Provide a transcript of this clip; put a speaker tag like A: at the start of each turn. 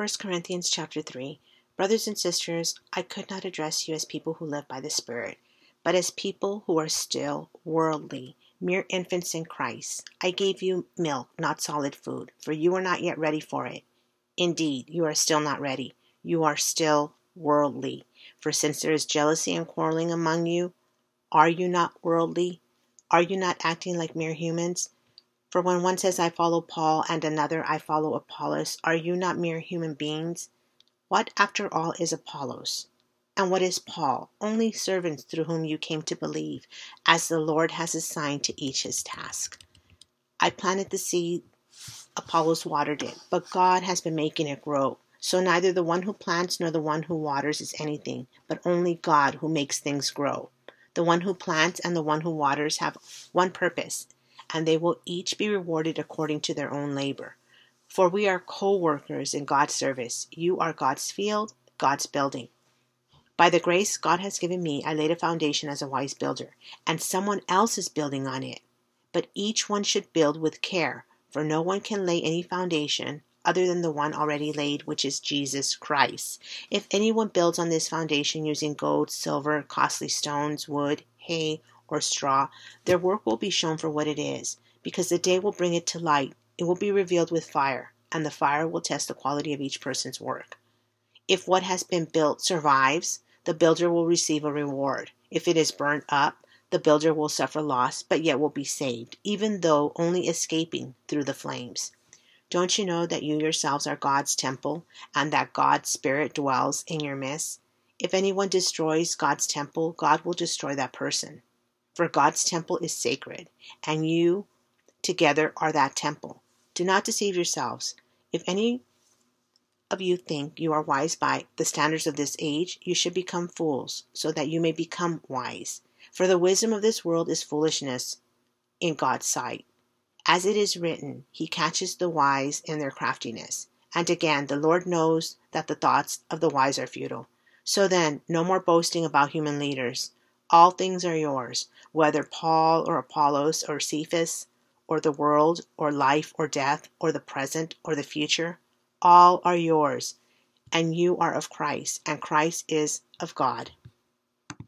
A: 1 Corinthians chapter 3 Brothers and sisters, I could not address you as people who live by the Spirit, but as people who are still worldly, mere infants in Christ. I gave you milk, not solid food, for you are not yet ready for it. Indeed, you are still not ready. You are still worldly. For since there is jealousy and quarreling among you, are you not worldly? Are you not acting like mere humans? For when one says, I follow Paul, and another, I follow Apollos, are you not mere human beings? What, after all, is Apollos? And what is Paul? Only servants through whom you came to believe, as the Lord has assigned to each his task. I planted the seed, Apollos watered it, but God has been making it grow. So neither the one who plants nor the one who waters is anything, but only God who makes things grow. The one who plants and the one who waters have one purpose, and they will each be rewarded according to their own labor. For we are co workers in God's service. You are God's field, God's building. By the grace God has given me, I laid a foundation as a wise builder, and someone else is building on it. But each one should build with care, for no one can lay any foundation other than the one already laid, which is Jesus Christ. If anyone builds on this foundation using gold, silver, costly stones, wood, hay, or straw, their work will be shown for what it is, because the day will bring it to light. It will be revealed with fire, and the fire will test the quality of each person's work. If what has been built survives, the builder will receive a reward. If it is burnt up, the builder will suffer loss, but yet will be saved, even though only escaping through the flames. Don't you know that you yourselves are God's temple, and that God's Spirit dwells in your midst? If anyone destroys God's temple, God will destroy that person. For God's temple is sacred, and you together are that temple. Do not deceive yourselves. If any of you think you are wise by the standards of this age, you should become fools, so that you may become wise. For the wisdom of this world is foolishness in God's sight. As it is written, He catches the wise in their craftiness. And again, the Lord knows that the thoughts of the wise are futile. So then, no more boasting about human leaders. All things are yours, whether Paul or Apollos or Cephas, or the world, or life or death, or the present or the future. All are yours, and you are of Christ, and Christ is of God.